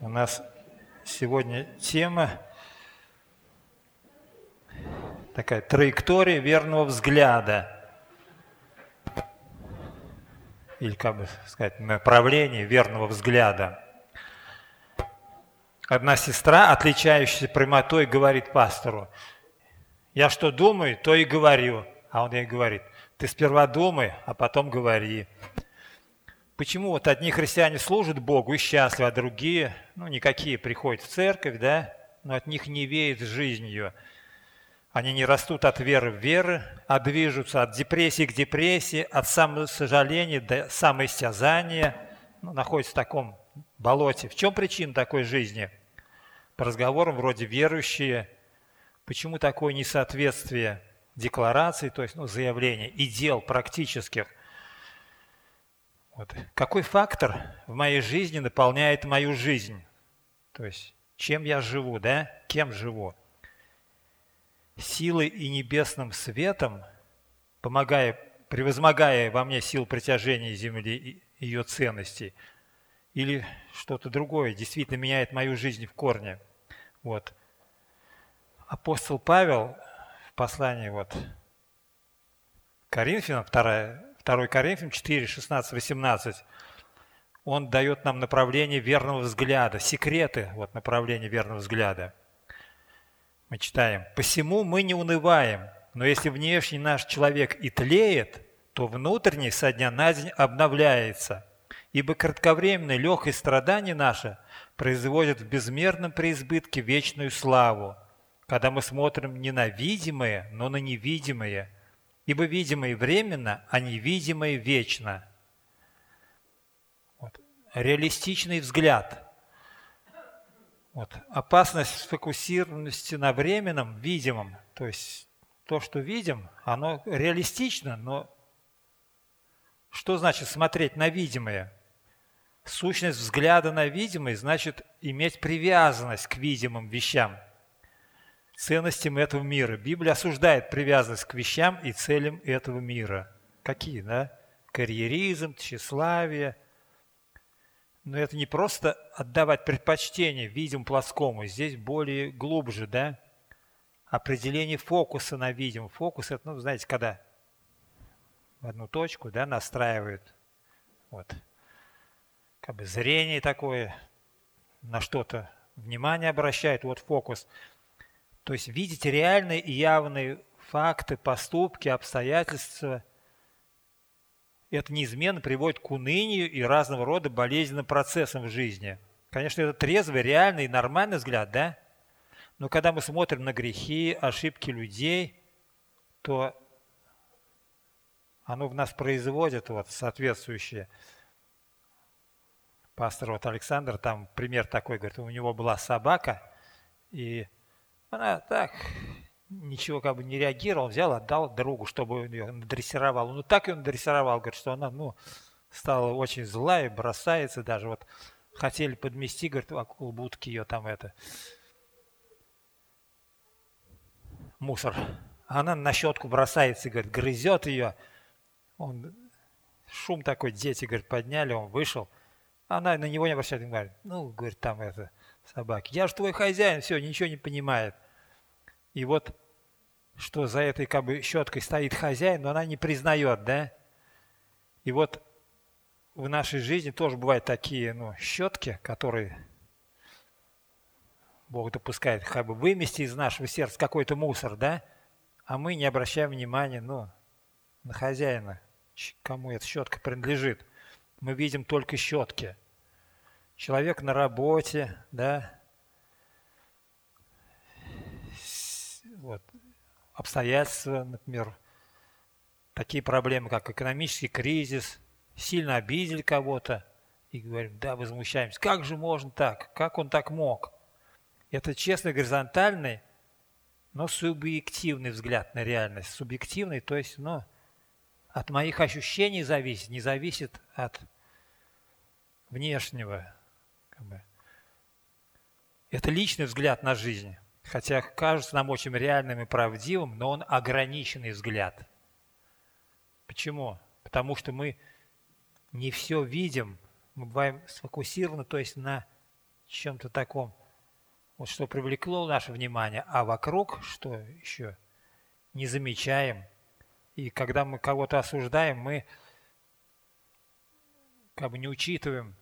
У нас сегодня тема такая траектория верного взгляда. Или, как бы сказать, направление верного взгляда. Одна сестра, отличающаяся прямотой, говорит пастору, я что думаю, то и говорю. А он ей говорит, ты сперва думай, а потом говори. Почему вот одни христиане служат Богу и счастливы, а другие, ну, никакие приходят в церковь, да, но от них не веет жизнью. Они не растут от веры в веры, а движутся от депрессии к депрессии, от самосожаления до самоистязания, ну, находятся в таком болоте. В чем причина такой жизни? По разговорам вроде верующие, почему такое несоответствие деклараций, то есть ну, заявления и дел практических вот. Какой фактор в моей жизни наполняет мою жизнь? То есть, чем я живу, да? Кем живу? Силой и небесным светом, помогая, превозмогая во мне сил притяжения Земли и ее ценностей, или что-то другое действительно меняет мою жизнь в корне. Вот. Апостол Павел в послании вот Коринфянам, 2 2 Коринфянам 4, 16, 18, он дает нам направление верного взгляда, секреты вот, направления верного взгляда. Мы читаем, «Посему мы не унываем, но если внешний наш человек и тлеет, то внутренний со дня на день обновляется, ибо кратковременное легкое страдание наше производит в безмерном преизбытке вечную славу, когда мы смотрим не на видимое, но на невидимое – ибо видимое временно, а невидимое вечно. Вот. Реалистичный взгляд. Вот. Опасность сфокусированности на временном, видимом. То есть то, что видим, оно реалистично, но что значит смотреть на видимое? Сущность взгляда на видимое значит иметь привязанность к видимым вещам – ценностям этого мира. Библия осуждает привязанность к вещам и целям этого мира. Какие, да? Карьеризм, тщеславие. Но это не просто отдавать предпочтение видим плоскому, здесь более глубже, да? Определение фокуса на видим. Фокус – это, ну, знаете, когда в одну точку, да, настраивают, вот, как бы зрение такое, на что-то внимание обращает, вот фокус – то есть видеть реальные и явные факты, поступки, обстоятельства. Это неизменно приводит к унынию и разного рода болезненным процессам в жизни. Конечно, это трезвый, реальный и нормальный взгляд, да? Но когда мы смотрим на грехи, ошибки людей, то оно в нас производит вот соответствующее. Пастор вот Александр, там пример такой, говорит, у него была собака, и она так ничего как бы не реагировала, взял, отдал другу, чтобы он ее надрессировал. Ну так и он надрессировал, говорит, что она ну, стала очень злая, бросается даже. Вот хотели подмести, говорит, около будки ее там это мусор. Она на щетку бросается, говорит, грызет ее. Он, шум такой, дети, говорит, подняли, он вышел. Она на него не обращает, говорит, ну, говорит, там это, собаки. Я же твой хозяин, все, ничего не понимает. И вот что за этой как бы щеткой стоит хозяин, но она не признает, да? И вот в нашей жизни тоже бывают такие ну, щетки, которые Бог допускает как бы вымести из нашего сердца какой-то мусор, да? А мы не обращаем внимания ну, на хозяина, кому эта щетка принадлежит. Мы видим только щетки – человек на работе, да, вот, обстоятельства, например, такие проблемы, как экономический кризис, сильно обидели кого-то, и говорим, да, возмущаемся, как же можно так, как он так мог? Это честный, горизонтальный, но субъективный взгляд на реальность. Субъективный, то есть, ну, от моих ощущений зависит, не зависит от внешнего как бы. Это личный взгляд на жизнь, хотя кажется нам очень реальным и правдивым, но он ограниченный взгляд. Почему? Потому что мы не все видим, мы бываем сфокусированы, то есть на чем-то таком, вот что привлекло наше внимание, а вокруг, что еще, не замечаем. И когда мы кого-то осуждаем, мы как бы не учитываем,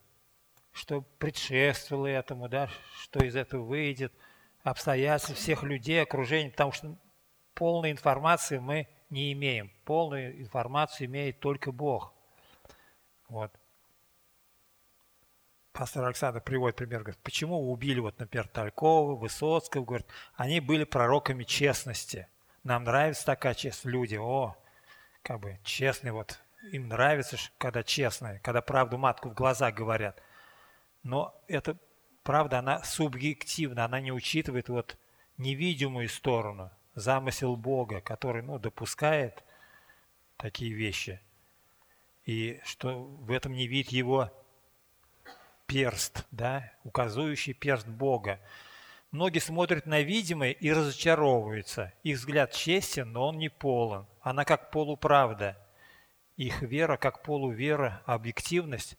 что предшествовало этому, да, что из этого выйдет, обстоятельства всех людей, окружения, потому что полной информации мы не имеем. Полную информацию имеет только Бог. Вот. Пастор Александр приводит пример, говорит, почему убили, вот, например, Талькова, Высоцкого, говорит, они были пророками честности. Нам нравится такая честность, люди, о, как бы честные, вот, им нравится, когда честные, когда правду матку в глаза говорят. Но эта правда, она субъективна, она не учитывает вот невидимую сторону, замысел Бога, который, ну, допускает такие вещи. И что в этом не видит его перст, да, указывающий перст Бога. Многие смотрят на видимое и разочаровываются. Их взгляд честен, но он не полон. Она как полуправда. Их вера как полувера, объективность,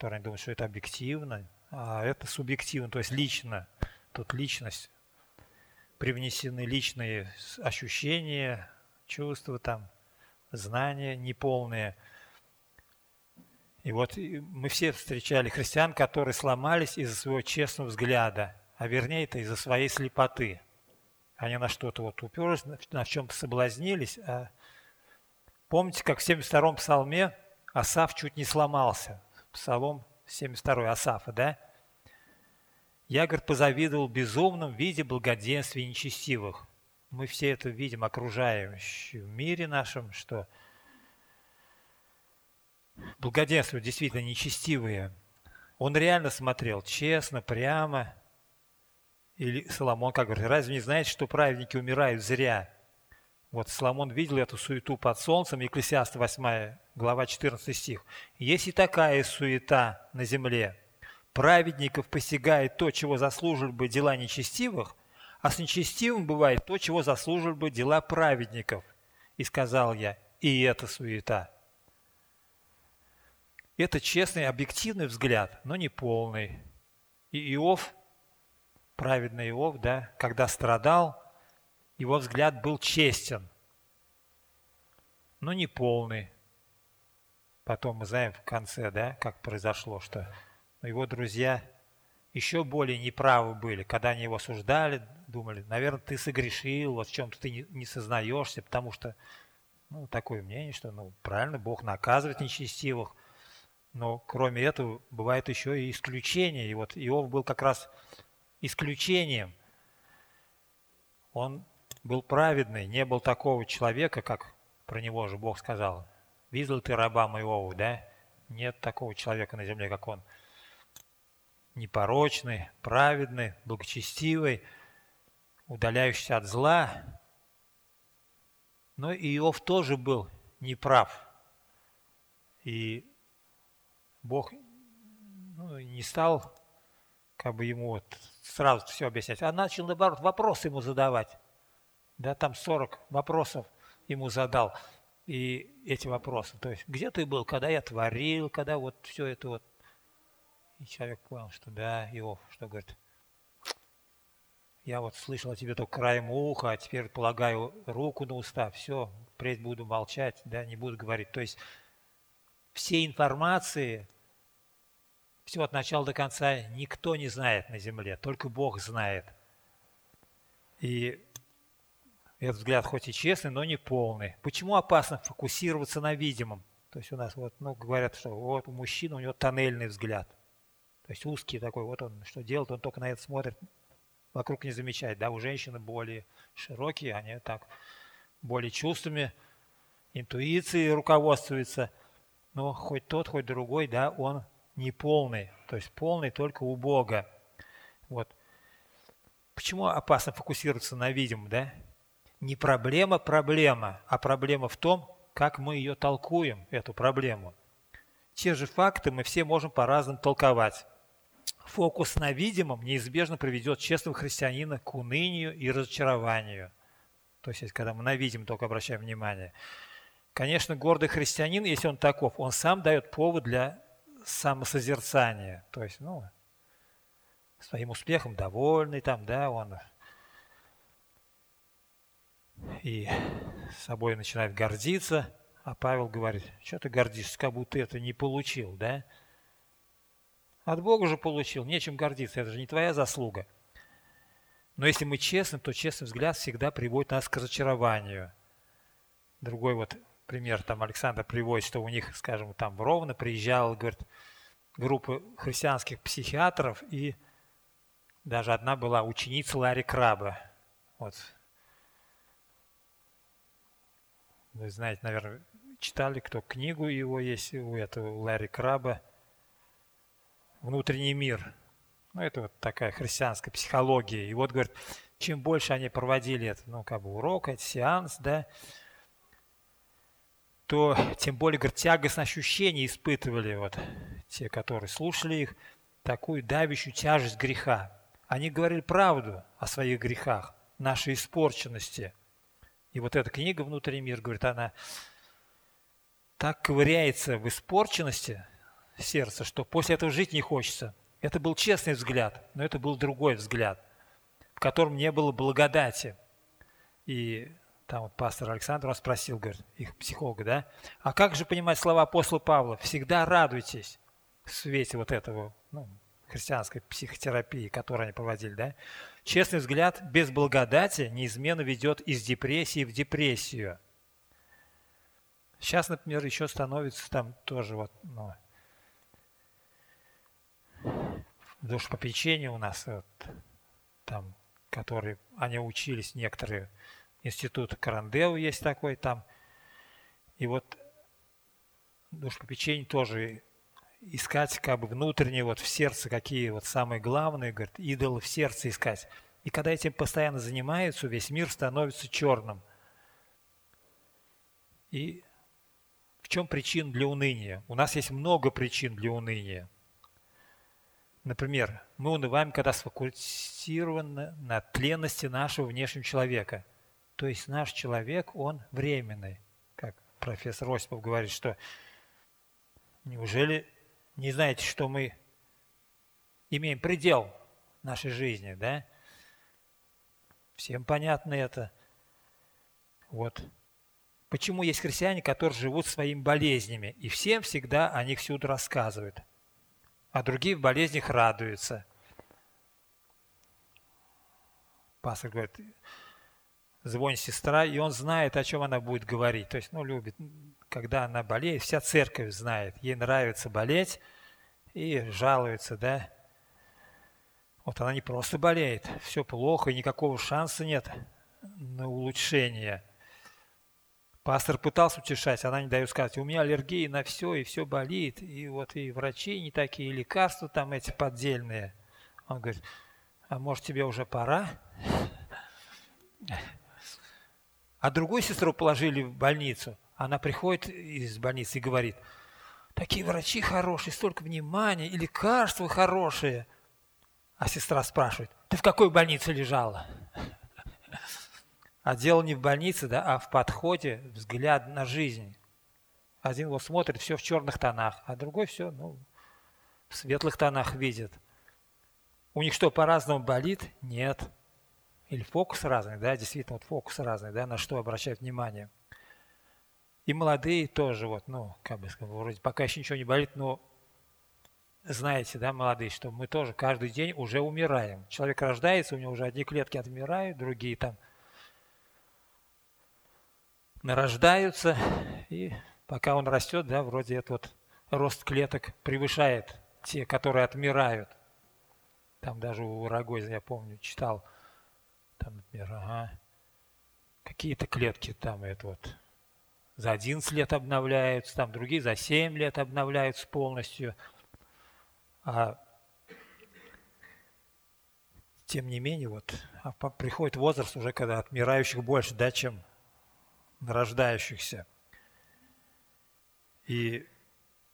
которая они думают, что это объективно, а это субъективно, то есть лично. Тут личность. Привнесены личные ощущения, чувства, там, знания неполные – и вот мы все встречали христиан, которые сломались из-за своего честного взгляда, а вернее это из-за своей слепоты. Они на что-то вот уперлись, на чем-то соблазнились. А помните, как в 72-м псалме Асав чуть не сломался. Псалом 72-й Асафа, да? Я, говорит, позавидовал безумным в виде благоденствия нечестивых. Мы все это видим окружающем мире нашем, что – благоденствуют действительно нечестивые. Он реально смотрел честно, прямо. Или Соломон, как говорит, разве не знаете, что праведники умирают зря? Вот Соломон видел эту суету под солнцем, Екклесиаст 8 глава 14 стих. Есть и такая суета на земле. Праведников посягает то, чего заслужили бы дела нечестивых, а с нечестивым бывает то, чего заслужили бы дела праведников. И сказал я, и это суета. Это честный, объективный взгляд, но не полный. И Иов, праведный Иов, да, когда страдал, его взгляд был честен, но не полный. Потом мы знаем в конце, да, как произошло, что его друзья еще более неправы были, когда они его осуждали, думали, наверное, ты согрешил, вот в чем-то ты не, сознаешься, потому что, ну, такое мнение, что, ну, правильно, Бог наказывает нечестивых, но кроме этого бывает еще и исключение. И вот Иов был как раз исключением. Он был праведный, не был такого человека, как про него же Бог сказал. Видел ты раба моего, да? Нет такого человека на земле, как он. Непорочный, праведный, благочестивый, удаляющийся от зла. Но Иов тоже был неправ. И Бог ну, не стал как бы ему вот сразу все объяснять, а начал, наоборот, вопросы ему задавать. Да, там 40 вопросов ему задал. И эти вопросы, то есть, где ты был, когда я творил, когда вот все это вот. И человек понял, что да, Иов, что говорит, я вот слышал о тебе только краем уха, а теперь полагаю руку на уста, все, впредь буду молчать, да, не буду говорить. То есть всей информации, все от начала до конца никто не знает на Земле, только Бог знает. И этот взгляд хоть и честный, но не полный. Почему опасно фокусироваться на видимом? То есть у нас вот, ну, говорят, что вот у мужчины у него тоннельный взгляд. То есть узкий такой, вот он что делает, он только на это смотрит, вокруг не замечает. Да, у женщины более широкие, они так более чувствами, интуицией руководствуются – но хоть тот, хоть другой, да, он не полный, то есть полный только у Бога. Вот. Почему опасно фокусироваться на видимом, да? Не проблема проблема, а проблема в том, как мы ее толкуем, эту проблему. Те же факты мы все можем по-разному толковать. Фокус на видимом неизбежно приведет честного христианина к унынию и разочарованию. То есть, когда мы на видимом только обращаем внимание – Конечно, гордый христианин, если он таков, он сам дает повод для самосозерцания. То есть, ну, своим успехом довольный там, да, он и собой начинает гордиться, а Павел говорит, что ты гордишься, как будто ты это не получил, да? От Бога же получил, нечем гордиться, это же не твоя заслуга. Но если мы честны, то честный взгляд всегда приводит нас к разочарованию. Другой вот пример, там Александр приводит, что у них, скажем, там Ровно приезжала, говорит, группа христианских психиатров, и даже одна была ученица Ларри Краба. Вот. Вы знаете, наверное, читали, кто книгу его есть у этого Ларри Краба «Внутренний мир». Ну, это вот такая христианская психология. И вот, говорит, чем больше они проводили это, ну, как бы урок, это сеанс, да, то тем более, говорит, тягостное ощущение испытывали вот те, которые слушали их, такую давящую тяжесть греха. Они говорили правду о своих грехах, нашей испорченности. И вот эта книга «Внутренний мир», говорит, она так ковыряется в испорченности сердца, что после этого жить не хочется. Это был честный взгляд, но это был другой взгляд, в котором не было благодати. И там вот пастор Александр вас спросил, говорит, их психолога, да? А как же понимать слова апостола Павла? Всегда радуйтесь в свете вот этого, ну, христианской психотерапии, которую они проводили, да? Честный взгляд без благодати неизменно ведет из депрессии в депрессию. Сейчас, например, еще становится там тоже вот, ну, душпопечение у нас, вот, там, которые, они учились некоторые институт Карандеу есть такой там. И вот душпопечение тоже искать как бы внутренне вот в сердце какие вот самые главные, говорит, идолы в сердце искать. И когда этим постоянно занимаются, весь мир становится черным. И в чем причина для уныния? У нас есть много причин для уныния. Например, мы унываем, когда сфокусированы на тленности нашего внешнего человека. То есть наш человек, он временный. Как профессор Осипов говорит, что неужели не знаете, что мы имеем предел нашей жизни, да? Всем понятно это. Вот. Почему есть христиане, которые живут своими болезнями, и всем всегда о них всюду рассказывают, а другие в болезнях радуются. Пастор говорит, звонит сестра, и он знает, о чем она будет говорить. То есть, ну, любит, когда она болеет, вся церковь знает. Ей нравится болеть и жалуется, да. Вот она не просто болеет, все плохо, и никакого шанса нет на улучшение. Пастор пытался утешать, она не дает сказать, у меня аллергия на все, и все болит, и вот и врачи не такие, и лекарства там эти поддельные. Он говорит, а может тебе уже пора? А другую сестру положили в больницу. Она приходит из больницы и говорит, такие врачи хорошие, столько внимания, и лекарства хорошие. А сестра спрашивает, ты в какой больнице лежала? А дело не в больнице, да, а в подходе, взгляд на жизнь. Один вот смотрит, все в черных тонах, а другой все ну, в светлых тонах видит. У них что, по-разному болит? Нет или фокус разный, да, действительно, вот фокус разный, да, на что обращать внимание. И молодые тоже, вот, ну, как бы сказать, вроде пока еще ничего не болит, но знаете, да, молодые, что мы тоже каждый день уже умираем. Человек рождается, у него уже одни клетки отмирают, другие там нарождаются, и пока он растет, да, вроде этот вот рост клеток превышает те, которые отмирают. Там даже у Рогозина, я помню, читал – там, например, ага, какие-то клетки там это вот за 11 лет обновляются, там другие за 7 лет обновляются полностью. А тем не менее, вот а приходит возраст уже, когда отмирающих больше, да, чем нарождающихся. И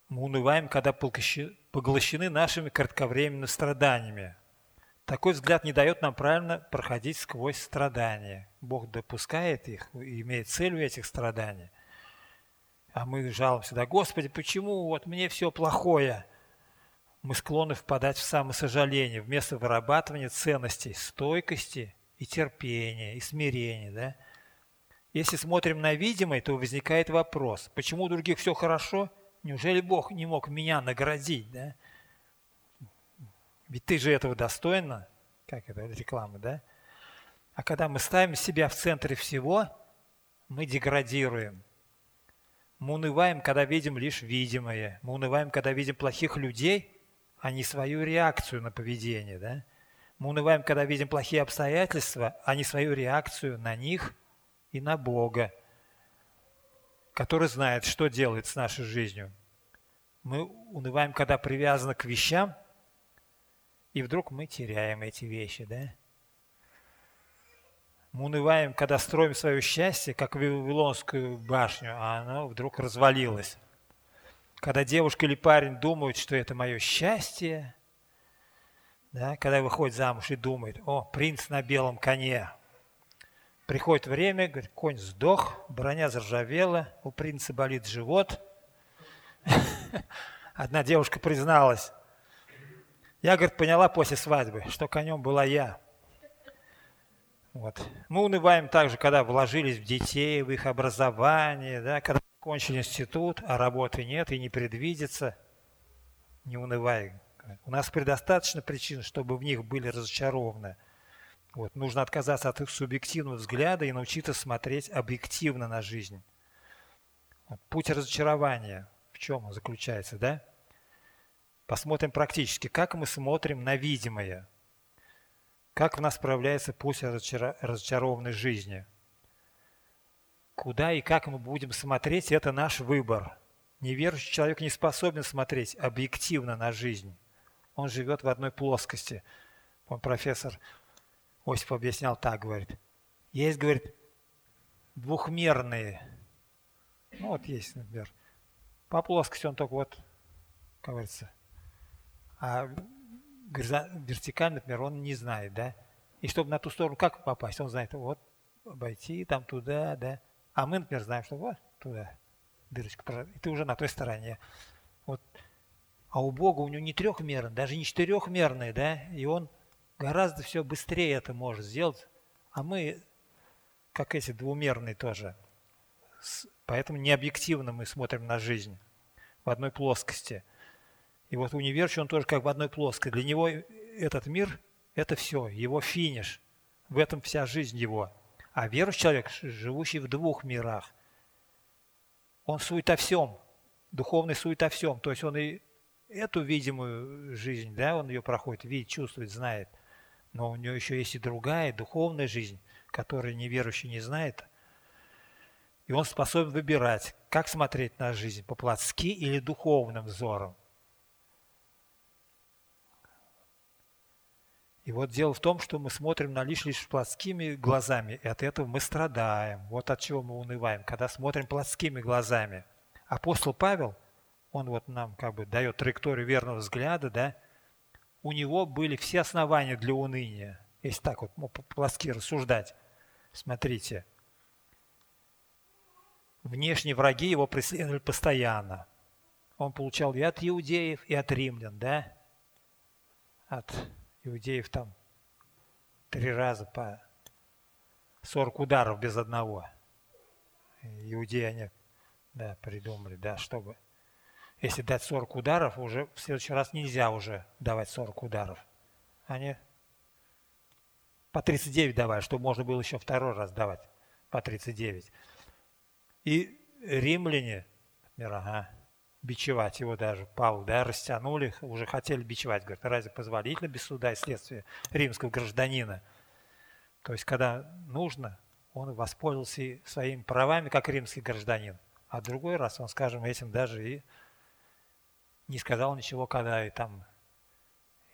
мы унываем, когда поглощены нашими кратковременными страданиями. Такой взгляд не дает нам правильно проходить сквозь страдания. Бог допускает их, имеет целью этих страданий. А мы жалуемся, да, Господи, почему вот мне все плохое? мы склонны впадать в самосожаление вместо вырабатывания ценностей стойкости и терпения, и смирения. Да? Если смотрим на видимое, то возникает вопрос, почему у других все хорошо, неужели Бог не мог меня наградить? Да? Ведь ты же этого достойна, как это реклама, да? А когда мы ставим себя в центре всего, мы деградируем. Мы унываем, когда видим лишь видимое. Мы унываем, когда видим плохих людей, а не свою реакцию на поведение. Да? Мы унываем, когда видим плохие обстоятельства, а не свою реакцию на них и на Бога, который знает, что делает с нашей жизнью. Мы унываем, когда привязаны к вещам, и вдруг мы теряем эти вещи. Да? Мы унываем, когда строим свое счастье, как Вавилонскую башню, а оно вдруг развалилось. Когда девушка или парень думают, что это мое счастье, да, когда выходит замуж и думает, о, принц на белом коне. Приходит время, говорит, конь сдох, броня заржавела, у принца болит живот. Одна девушка призналась, я, говорит, поняла после свадьбы, что конем была я. Вот. Мы унываем также, когда вложились в детей, в их образование, да, когда кончили институт, а работы нет и не предвидится. Не унывай. У нас предостаточно причин, чтобы в них были разочарованы. Вот. Нужно отказаться от их субъективного взгляда и научиться смотреть объективно на жизнь. Вот. Путь разочарования в чем он заключается, да? Посмотрим практически, как мы смотрим на видимое – как в нас проявляется путь разочарованной жизни? Куда и как мы будем смотреть, это наш выбор. Неверующий человек не способен смотреть объективно на жизнь. Он живет в одной плоскости. Он профессор Осип объяснял так, говорит. Есть, говорит, двухмерные. Ну вот есть, например. По плоскости он только вот, как говорится. А вертикально, например, он не знает, да? И чтобы на ту сторону как попасть, он знает, вот, обойти там туда, да? А мы, например, знаем, что вот туда дырочка, и ты уже на той стороне. Вот. А у Бога у него не трехмерный, даже не четырехмерный, да? И он гораздо все быстрее это может сделать. А мы, как эти двумерные тоже. Поэтому необъективно мы смотрим на жизнь в одной плоскости – и вот университет, он тоже как в одной плоской. Для него этот мир – это все, его финиш. В этом вся жизнь его. А верующий человек, живущий в двух мирах, он сует о всем, духовный сует о всем. То есть он и эту видимую жизнь, да, он ее проходит, видит, чувствует, знает. Но у него еще есть и другая, духовная жизнь, которую неверующий не знает. И он способен выбирать, как смотреть на жизнь, по-плотски или духовным взором. И вот дело в том, что мы смотрим на лишь лишь плотскими глазами, и от этого мы страдаем. Вот от чего мы унываем, когда смотрим плотскими глазами. Апостол Павел, он вот нам как бы дает траекторию верного взгляда, да, у него были все основания для уныния, если так вот ну, плоски рассуждать. Смотрите, внешние враги его преследовали постоянно. Он получал и от иудеев, и от римлян, да, от иудеев там три раза по 40 ударов без одного. Иудеи они да, придумали, да, чтобы... Если дать 40 ударов, уже в следующий раз нельзя уже давать 40 ударов. Они по 39 давали, чтобы можно было еще второй раз давать по 39. И римляне, например, ага, бичевать его даже. Павел, да, растянули, уже хотели бичевать. Говорят, разве позволительно без суда и следствия римского гражданина? То есть, когда нужно, он воспользовался своими правами, как римский гражданин. А другой раз он, скажем, этим даже и не сказал ничего, когда и там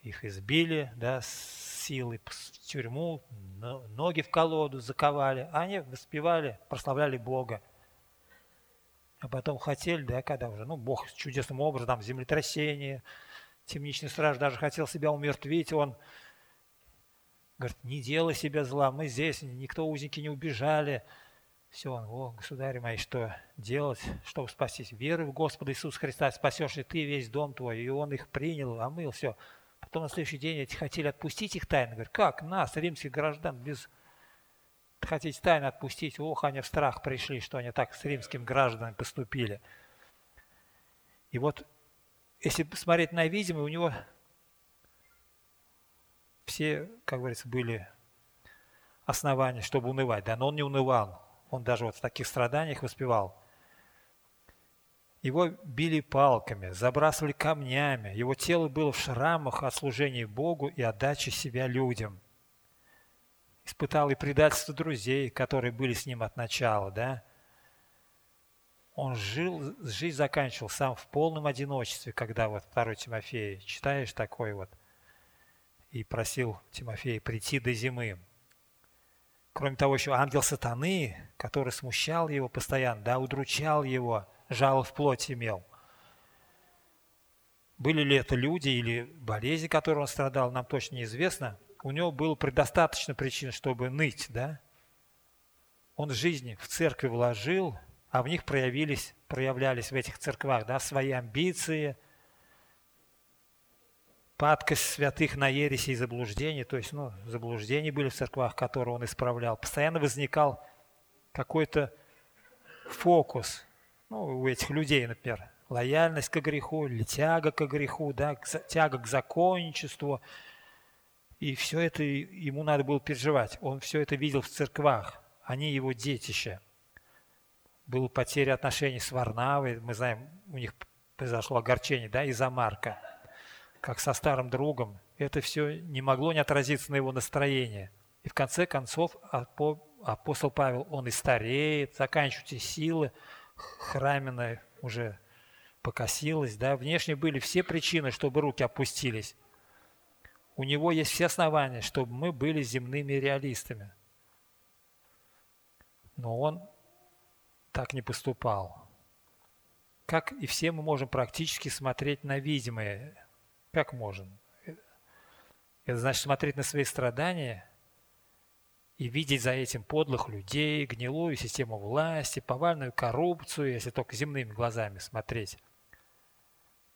их избили, да, с силой в тюрьму, ноги в колоду заковали, а они воспевали, прославляли Бога а потом хотели, да, когда уже, ну, Бог чудесным образом, там, землетрясение, темничный страж даже хотел себя умертвить, он говорит, не делай себе зла, мы здесь, никто узники не убежали, Все, он, о, государь мои, что делать, чтобы спастись? Веры в Господа Иисуса Христа, спасешь и ты весь дом твой. И он их принял, омыл, все. Потом на следующий день эти хотели отпустить их тайно. Говорят, как нас, римских граждан, без... Хотите тайно отпустить? Ох, они в страх пришли, что они так с римскими гражданами поступили. И вот, если посмотреть на видимое, у него все, как говорится, были основания, чтобы унывать. Да, но он не унывал. Он даже вот в таких страданиях воспевал. Его били палками, забрасывали камнями. Его тело было в шрамах от служения Богу и отдачи себя людям. Испытал и предательство друзей, которые были с ним от начала, да. Он жил, жизнь заканчивал сам в полном одиночестве, когда вот второй Тимофей, читаешь такой вот, и просил Тимофея прийти до зимы. Кроме того, еще ангел сатаны, который смущал его постоянно, да, удручал его, жало в плоть имел. Были ли это люди или болезни, которой он страдал, нам точно неизвестно. У него было предостаточно причин, чтобы ныть, да. Он жизни в церкви вложил, а в них проявились, проявлялись в этих церквах, да, свои амбиции – падкость святых на ереси и заблуждения, то есть, ну, заблуждения были в церквах, которые он исправлял. Постоянно возникал какой-то фокус, ну, у этих людей, например, лояльность к греху или тяга к греху, да, тяга к законничеству. И все это ему надо было переживать. Он все это видел в церквах, они его детище. Была потеря отношений с Варнавой, мы знаем, у них произошло огорчение, да, из-за Марка – как со старым другом, это все не могло не отразиться на его настроении. И в конце концов апостол Павел, он и стареет, заканчиваются силы, храмина уже покосилась, да, внешне были все причины, чтобы руки опустились. У него есть все основания, чтобы мы были земными реалистами. Но он так не поступал. Как и все мы можем практически смотреть на видимое, как можем? Это значит смотреть на свои страдания и видеть за этим подлых людей, гнилую систему власти, повальную коррупцию, если только земными глазами смотреть.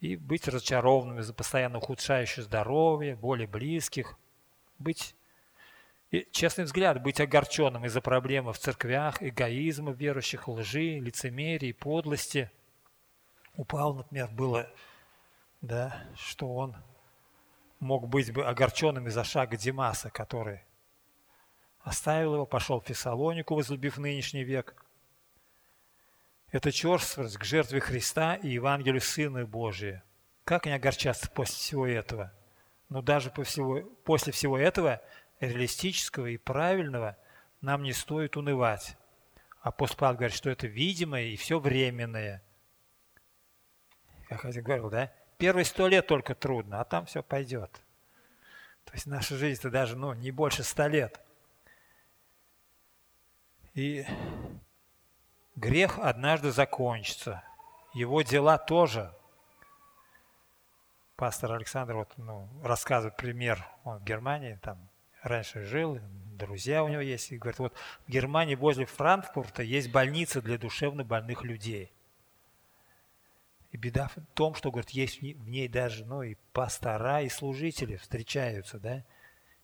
И быть разочарованными за постоянно ухудшающее здоровье, боли близких, быть и, честный взгляд, быть огорченным из-за проблемы в церквях, эгоизма верующих, лжи, лицемерия, подлости. У Павла, например, было да, что он мог быть бы огорченным из-за шага Димаса, который оставил его, пошел в Фессалонику, возлюбив нынешний век. Это черствость к жертве Христа и Евангелию Сына Божия. Как не огорчаться после всего этого? Но даже после всего этого реалистического и правильного нам не стоит унывать. Апостол Павел говорит, что это видимое и все временное. Как я говорил, да? Первые сто лет только трудно, а там все пойдет. То есть наша жизнь это даже ну, не больше ста лет. И грех однажды закончится. Его дела тоже. Пастор Александр вот, ну, рассказывает пример. Он в Германии там раньше жил, друзья у него есть. И говорит, вот в Германии возле Франкфурта есть больница для душевно больных людей. И беда в том, что, говорит, есть в ней даже, ну, и пастора, и служители встречаются, да.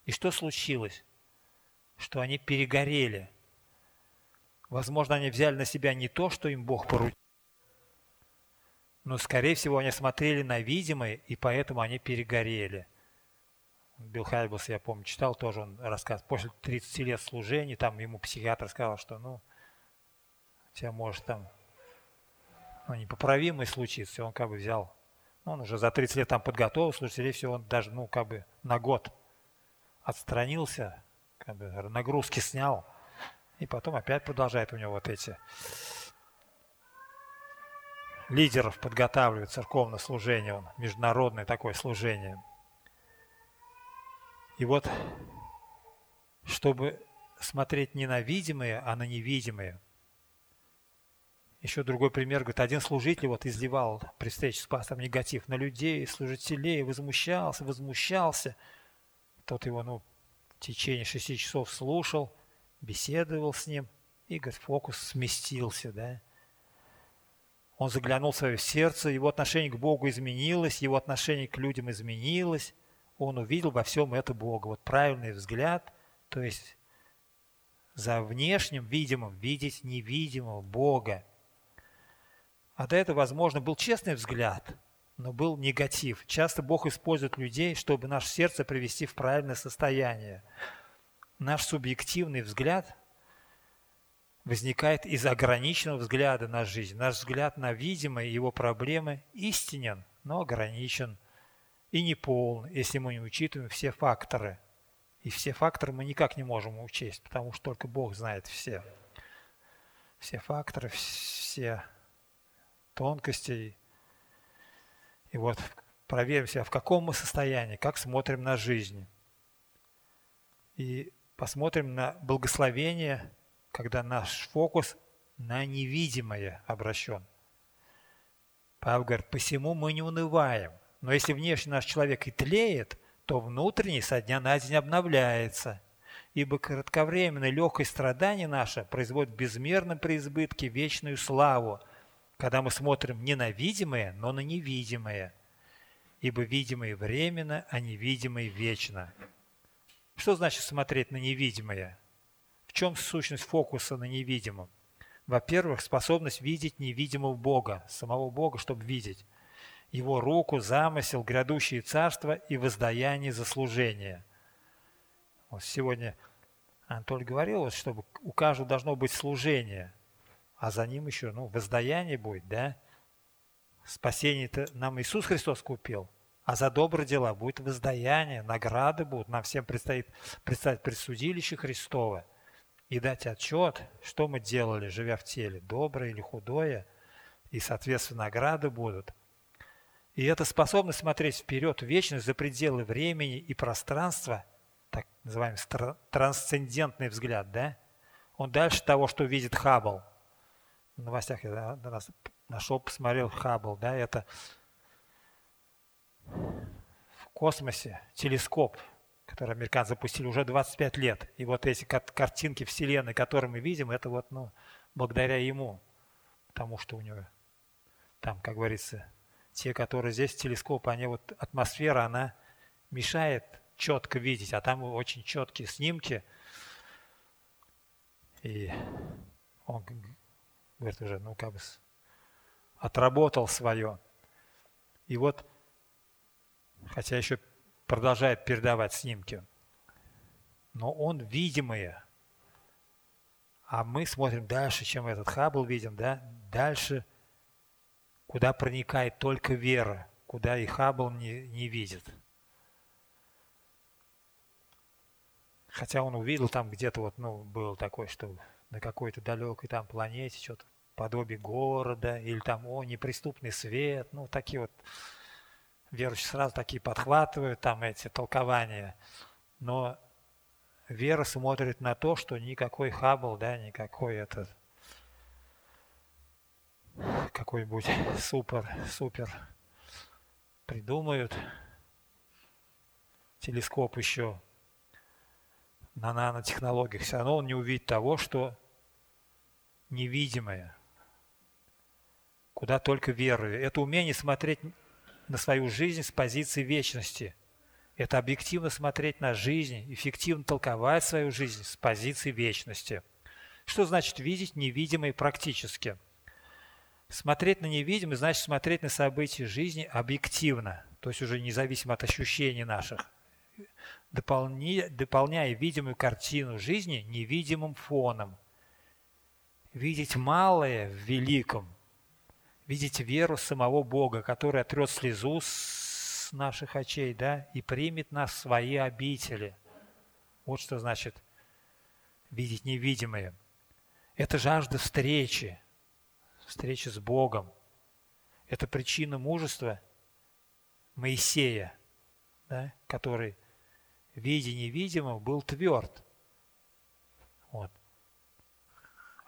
И что случилось? Что они перегорели. Возможно, они взяли на себя не то, что им Бог поручил, но, скорее всего, они смотрели на видимое, и поэтому они перегорели. Билл Хайблс, я помню, читал тоже он рассказ. После 30 лет служения, там ему психиатр сказал, что, ну, тебя может там ну, непоправимый случится, он как бы взял, ну, он уже за 30 лет там подготовил, скорее всего, он даже, ну, как бы на год отстранился, как бы нагрузки снял, и потом опять продолжает у него вот эти лидеров подготавливает церковное служение, он, международное такое служение. И вот, чтобы смотреть не на видимые, а на невидимые – еще другой пример, говорит, один служитель вот изливал при встрече с пастором негатив на людей, служителей, возмущался, возмущался. Тот его, ну, в течение шести часов слушал, беседовал с ним И, фокус сместился, да. Он заглянул в свое сердце, его отношение к Богу изменилось, его отношение к людям изменилось. Он увидел во всем это Бога. Вот правильный взгляд, то есть за внешним видимым видеть невидимого Бога. А до этого, возможно, был честный взгляд, но был негатив. Часто Бог использует людей, чтобы наше сердце привести в правильное состояние. Наш субъективный взгляд возникает из ограниченного взгляда на жизнь. Наш взгляд на видимые его проблемы истинен, но ограничен и не полн, если мы не учитываем все факторы. И все факторы мы никак не можем учесть, потому что только Бог знает все. Все факторы, все тонкости. И вот проверим себя, в каком мы состоянии, как смотрим на жизнь. И посмотрим на благословение – когда наш фокус на невидимое обращен. Павел говорит, посему мы не унываем. Но если внешне наш человек и тлеет, то внутренний со дня на день обновляется. Ибо кратковременное легкое страдание наше производит в безмерном преизбытке вечную славу, когда мы смотрим не на видимое, но на невидимое. Ибо видимое временно, а невидимое вечно. Что значит смотреть на невидимое? В чем сущность фокуса на невидимом? Во-первых, способность видеть невидимого Бога, самого Бога, чтобы видеть его руку, замысел, грядущее царство и воздаяние за служение. Вот сегодня Анатолий говорил, вот, чтобы у каждого должно быть служение, а за ним еще ну, воздаяние будет, да? Спасение-то нам Иисус Христос купил, а за добрые дела будет воздаяние, награды будут, нам всем предстоит представить предсудилище Христова – и дать отчет, что мы делали, живя в теле, доброе или худое, и, соответственно, награды будут. И эта способность смотреть вперед в вечность за пределы времени и пространства, так называемый трансцендентный взгляд, да, он дальше того, что видит Хаббл. В новостях я нашел, посмотрел Хаббл, да, это в космосе телескоп – который американцы запустили уже 25 лет. И вот эти картинки Вселенной, которые мы видим, это вот ну, благодаря ему. Потому что у него там, как говорится, те, которые здесь телескопы, они вот атмосфера, она мешает четко видеть, а там очень четкие снимки. И он говорит уже, ну как бы отработал свое. И вот, хотя еще продолжает передавать снимки. Но он видимые. А мы смотрим дальше, чем этот Хаббл видим, да? Дальше, куда проникает только вера, куда и Хаббл не, не видит. Хотя он увидел там где-то вот, ну, был такой, что на какой-то далекой там планете что-то подобие города, или там, о, неприступный свет, ну, такие вот верующие сразу такие подхватывают там эти толкования, но вера смотрит на то, что никакой Хаббл, да, никакой этот какой-нибудь супер, супер придумают. Телескоп еще на нанотехнологиях, все равно он не увидит того, что невидимое, куда только верую. Это умение смотреть на свою жизнь с позиции вечности. Это объективно смотреть на жизнь, эффективно толковать свою жизнь с позиции вечности. Что значит видеть невидимое практически? Смотреть на невидимое значит смотреть на события жизни объективно, то есть уже независимо от ощущений наших, дополняя видимую картину жизни невидимым фоном. Видеть малое в великом – видеть веру самого Бога, который отрет слезу с наших очей, да, и примет нас в свои обители. Вот что значит видеть невидимое. Это жажда встречи, встречи с Богом. Это причина мужества Моисея, да, который, видя невидимого, был тверд. Вот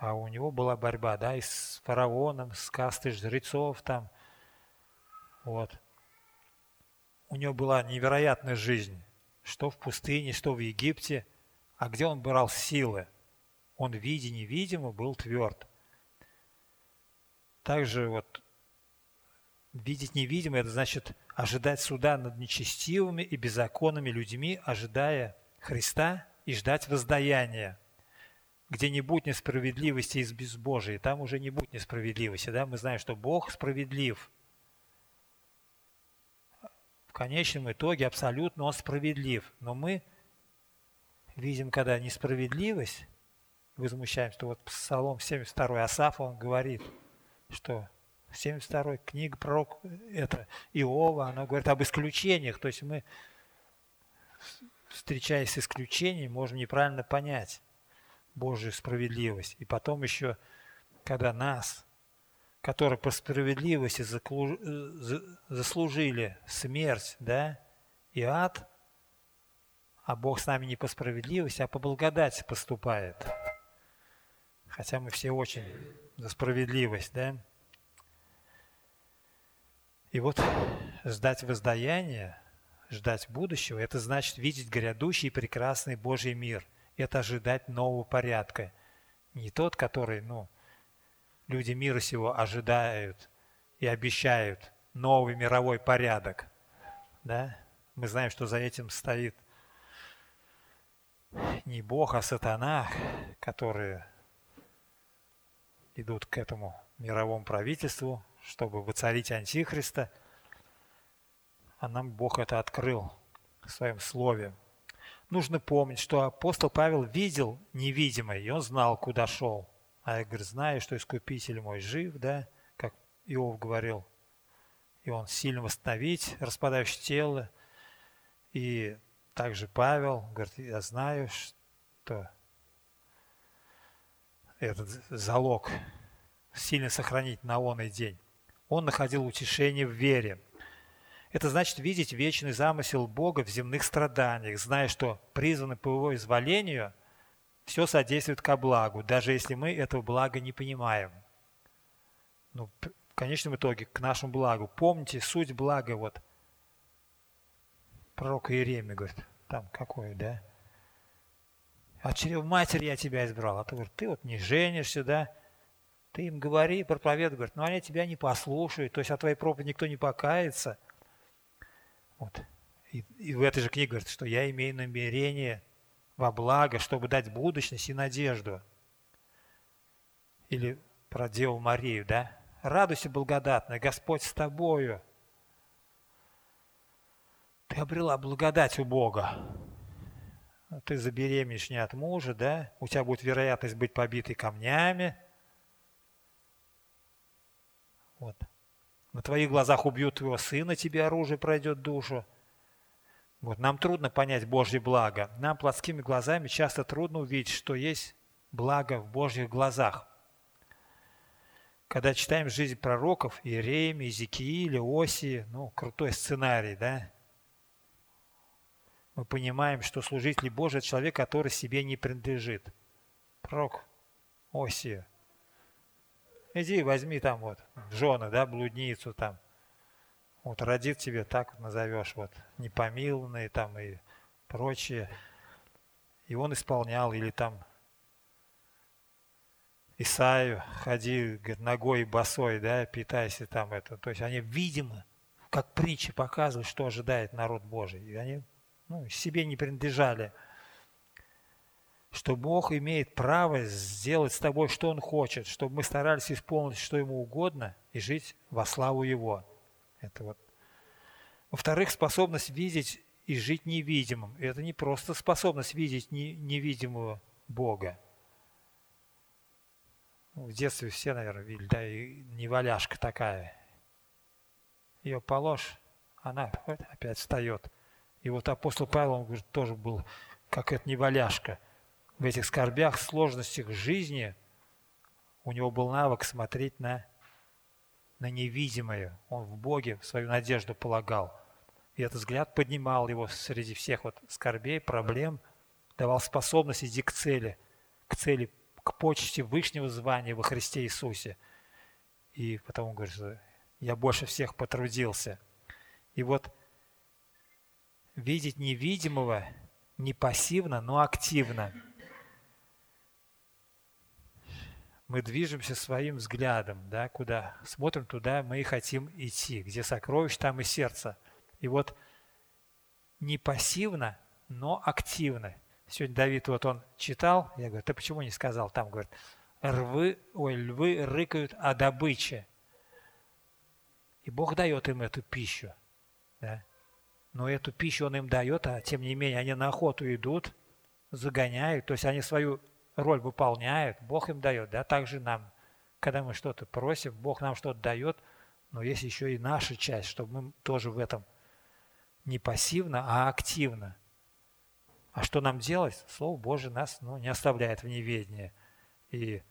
а у него была борьба, да, и с фараоном, с кастой жрецов там, вот. У него была невероятная жизнь, что в пустыне, что в Египте, а где он брал силы? Он, видя невидимо, был тверд. Также вот видеть невидимое, это значит ожидать суда над нечестивыми и беззаконными людьми, ожидая Христа и ждать воздаяния. Где не будет несправедливости из безбожия, там уже не будет несправедливости. Да? Мы знаем, что Бог справедлив. В конечном итоге абсолютно Он справедлив. Но мы видим, когда несправедливость, возмущаемся, что вот Псалом 72 Асаф, он говорит, что 72 книга пророк, это Иова, она говорит об исключениях, то есть мы, встречаясь с исключением, можем неправильно понять Божью справедливость. И потом еще, когда нас, которые по справедливости заслужили смерть, да, и ад, а Бог с нами не по справедливости, а по благодати поступает. Хотя мы все очень за справедливость, да? И вот ждать воздаяния, ждать будущего, это значит видеть грядущий прекрасный Божий мир. Это ожидать нового порядка. Не тот, который, ну, люди мира сего ожидают и обещают новый мировой порядок. Да? Мы знаем, что за этим стоит не Бог, а сатана, которые идут к этому мировому правительству, чтобы воцарить Антихриста. А нам Бог это открыл в своем слове. Нужно помнить, что апостол Павел видел невидимое, и он знал, куда шел. А я говорю, знаю, что Искупитель мой жив, да, как Иов говорил. И он сильно восстановить распадающее тело. И также Павел говорит, я знаю, что этот залог сильно сохранить на он и день. Он находил утешение в вере. Это значит видеть вечный замысел Бога в земных страданиях, зная, что призваны по его изволению, все содействует ко благу, даже если мы этого блага не понимаем. Ну, в конечном итоге, к нашему благу. Помните, суть блага, вот, пророк Иеремия говорит, там какой, да? От чрева матери я тебя избрал. А ты говоришь, ты вот не женишься, да? Ты им говори, проповедуй, говорит, но они тебя не послушают, то есть от твоей проповеди никто не покается. Вот. И, и в этой же книге говорит, что я имею намерение во благо, чтобы дать будущность и надежду. Или про Деву Марию, да? Радуйся, благодатная, Господь с тобою. Ты обрела благодать у Бога. Ты забеременеешь не от мужа, да? У тебя будет вероятность быть побитой камнями – Вот. На твоих глазах убьют твоего сына, тебе оружие пройдет душу. Вот. Нам трудно понять Божье благо. Нам плотскими глазами часто трудно увидеть, что есть благо в Божьих глазах. Когда читаем жизнь пророков, Иеремии, Иезекииля, Осии, ну, крутой сценарий, да? Мы понимаем, что служитель Божий – человек, который себе не принадлежит. Пророк Осия – Иди возьми там вот жены, да, блудницу там. Вот родит тебе, так вот назовешь, вот, непомилованные там и прочее. И он исполнял, или там Исаю, ходи говорит, ногой босой, да, питайся там это. То есть они, видимо, как притчи показывают, что ожидает народ Божий. И они ну, себе не принадлежали что Бог имеет право сделать с тобой, что Он хочет, чтобы мы старались исполнить, что Ему угодно, и жить во славу Его. Это вот. Во-вторых, способность видеть и жить невидимым. Это не просто способность видеть невидимого Бога. В детстве все, наверное, видели, да, и неваляшка такая. Ее положь, она опять встает. И вот апостол Павел, он говорит, тоже был как эта неваляшка – в этих скорбях, сложностях жизни у него был навык смотреть на, на невидимое. Он в Боге свою надежду полагал. И этот взгляд поднимал его среди всех вот скорбей, проблем, давал способность идти к цели, к цели, к почте вышнего звания во Христе Иисусе. И потому говорит, что я больше всех потрудился. И вот видеть невидимого не пассивно, но активно – мы движемся своим взглядом, да, куда смотрим, туда мы и хотим идти, где сокровище, там и сердце. И вот не пассивно, но активно. Сегодня Давид, вот он читал, я говорю, ты почему не сказал? Там, говорит, рвы, ой, львы рыкают о добыче. И Бог дает им эту пищу. Да? Но эту пищу Он им дает, а тем не менее они на охоту идут, загоняют, то есть они свою роль выполняют, Бог им дает, да, также нам, когда мы что-то просим, Бог нам что-то дает, но есть еще и наша часть, чтобы мы тоже в этом не пассивно, а активно. А что нам делать? Слово Божие нас ну, не оставляет в неведении. И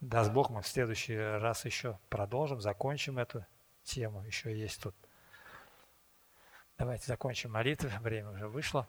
даст Бог, мы в следующий раз еще продолжим, закончим эту тему. Еще есть тут. Давайте закончим молитву, время уже вышло.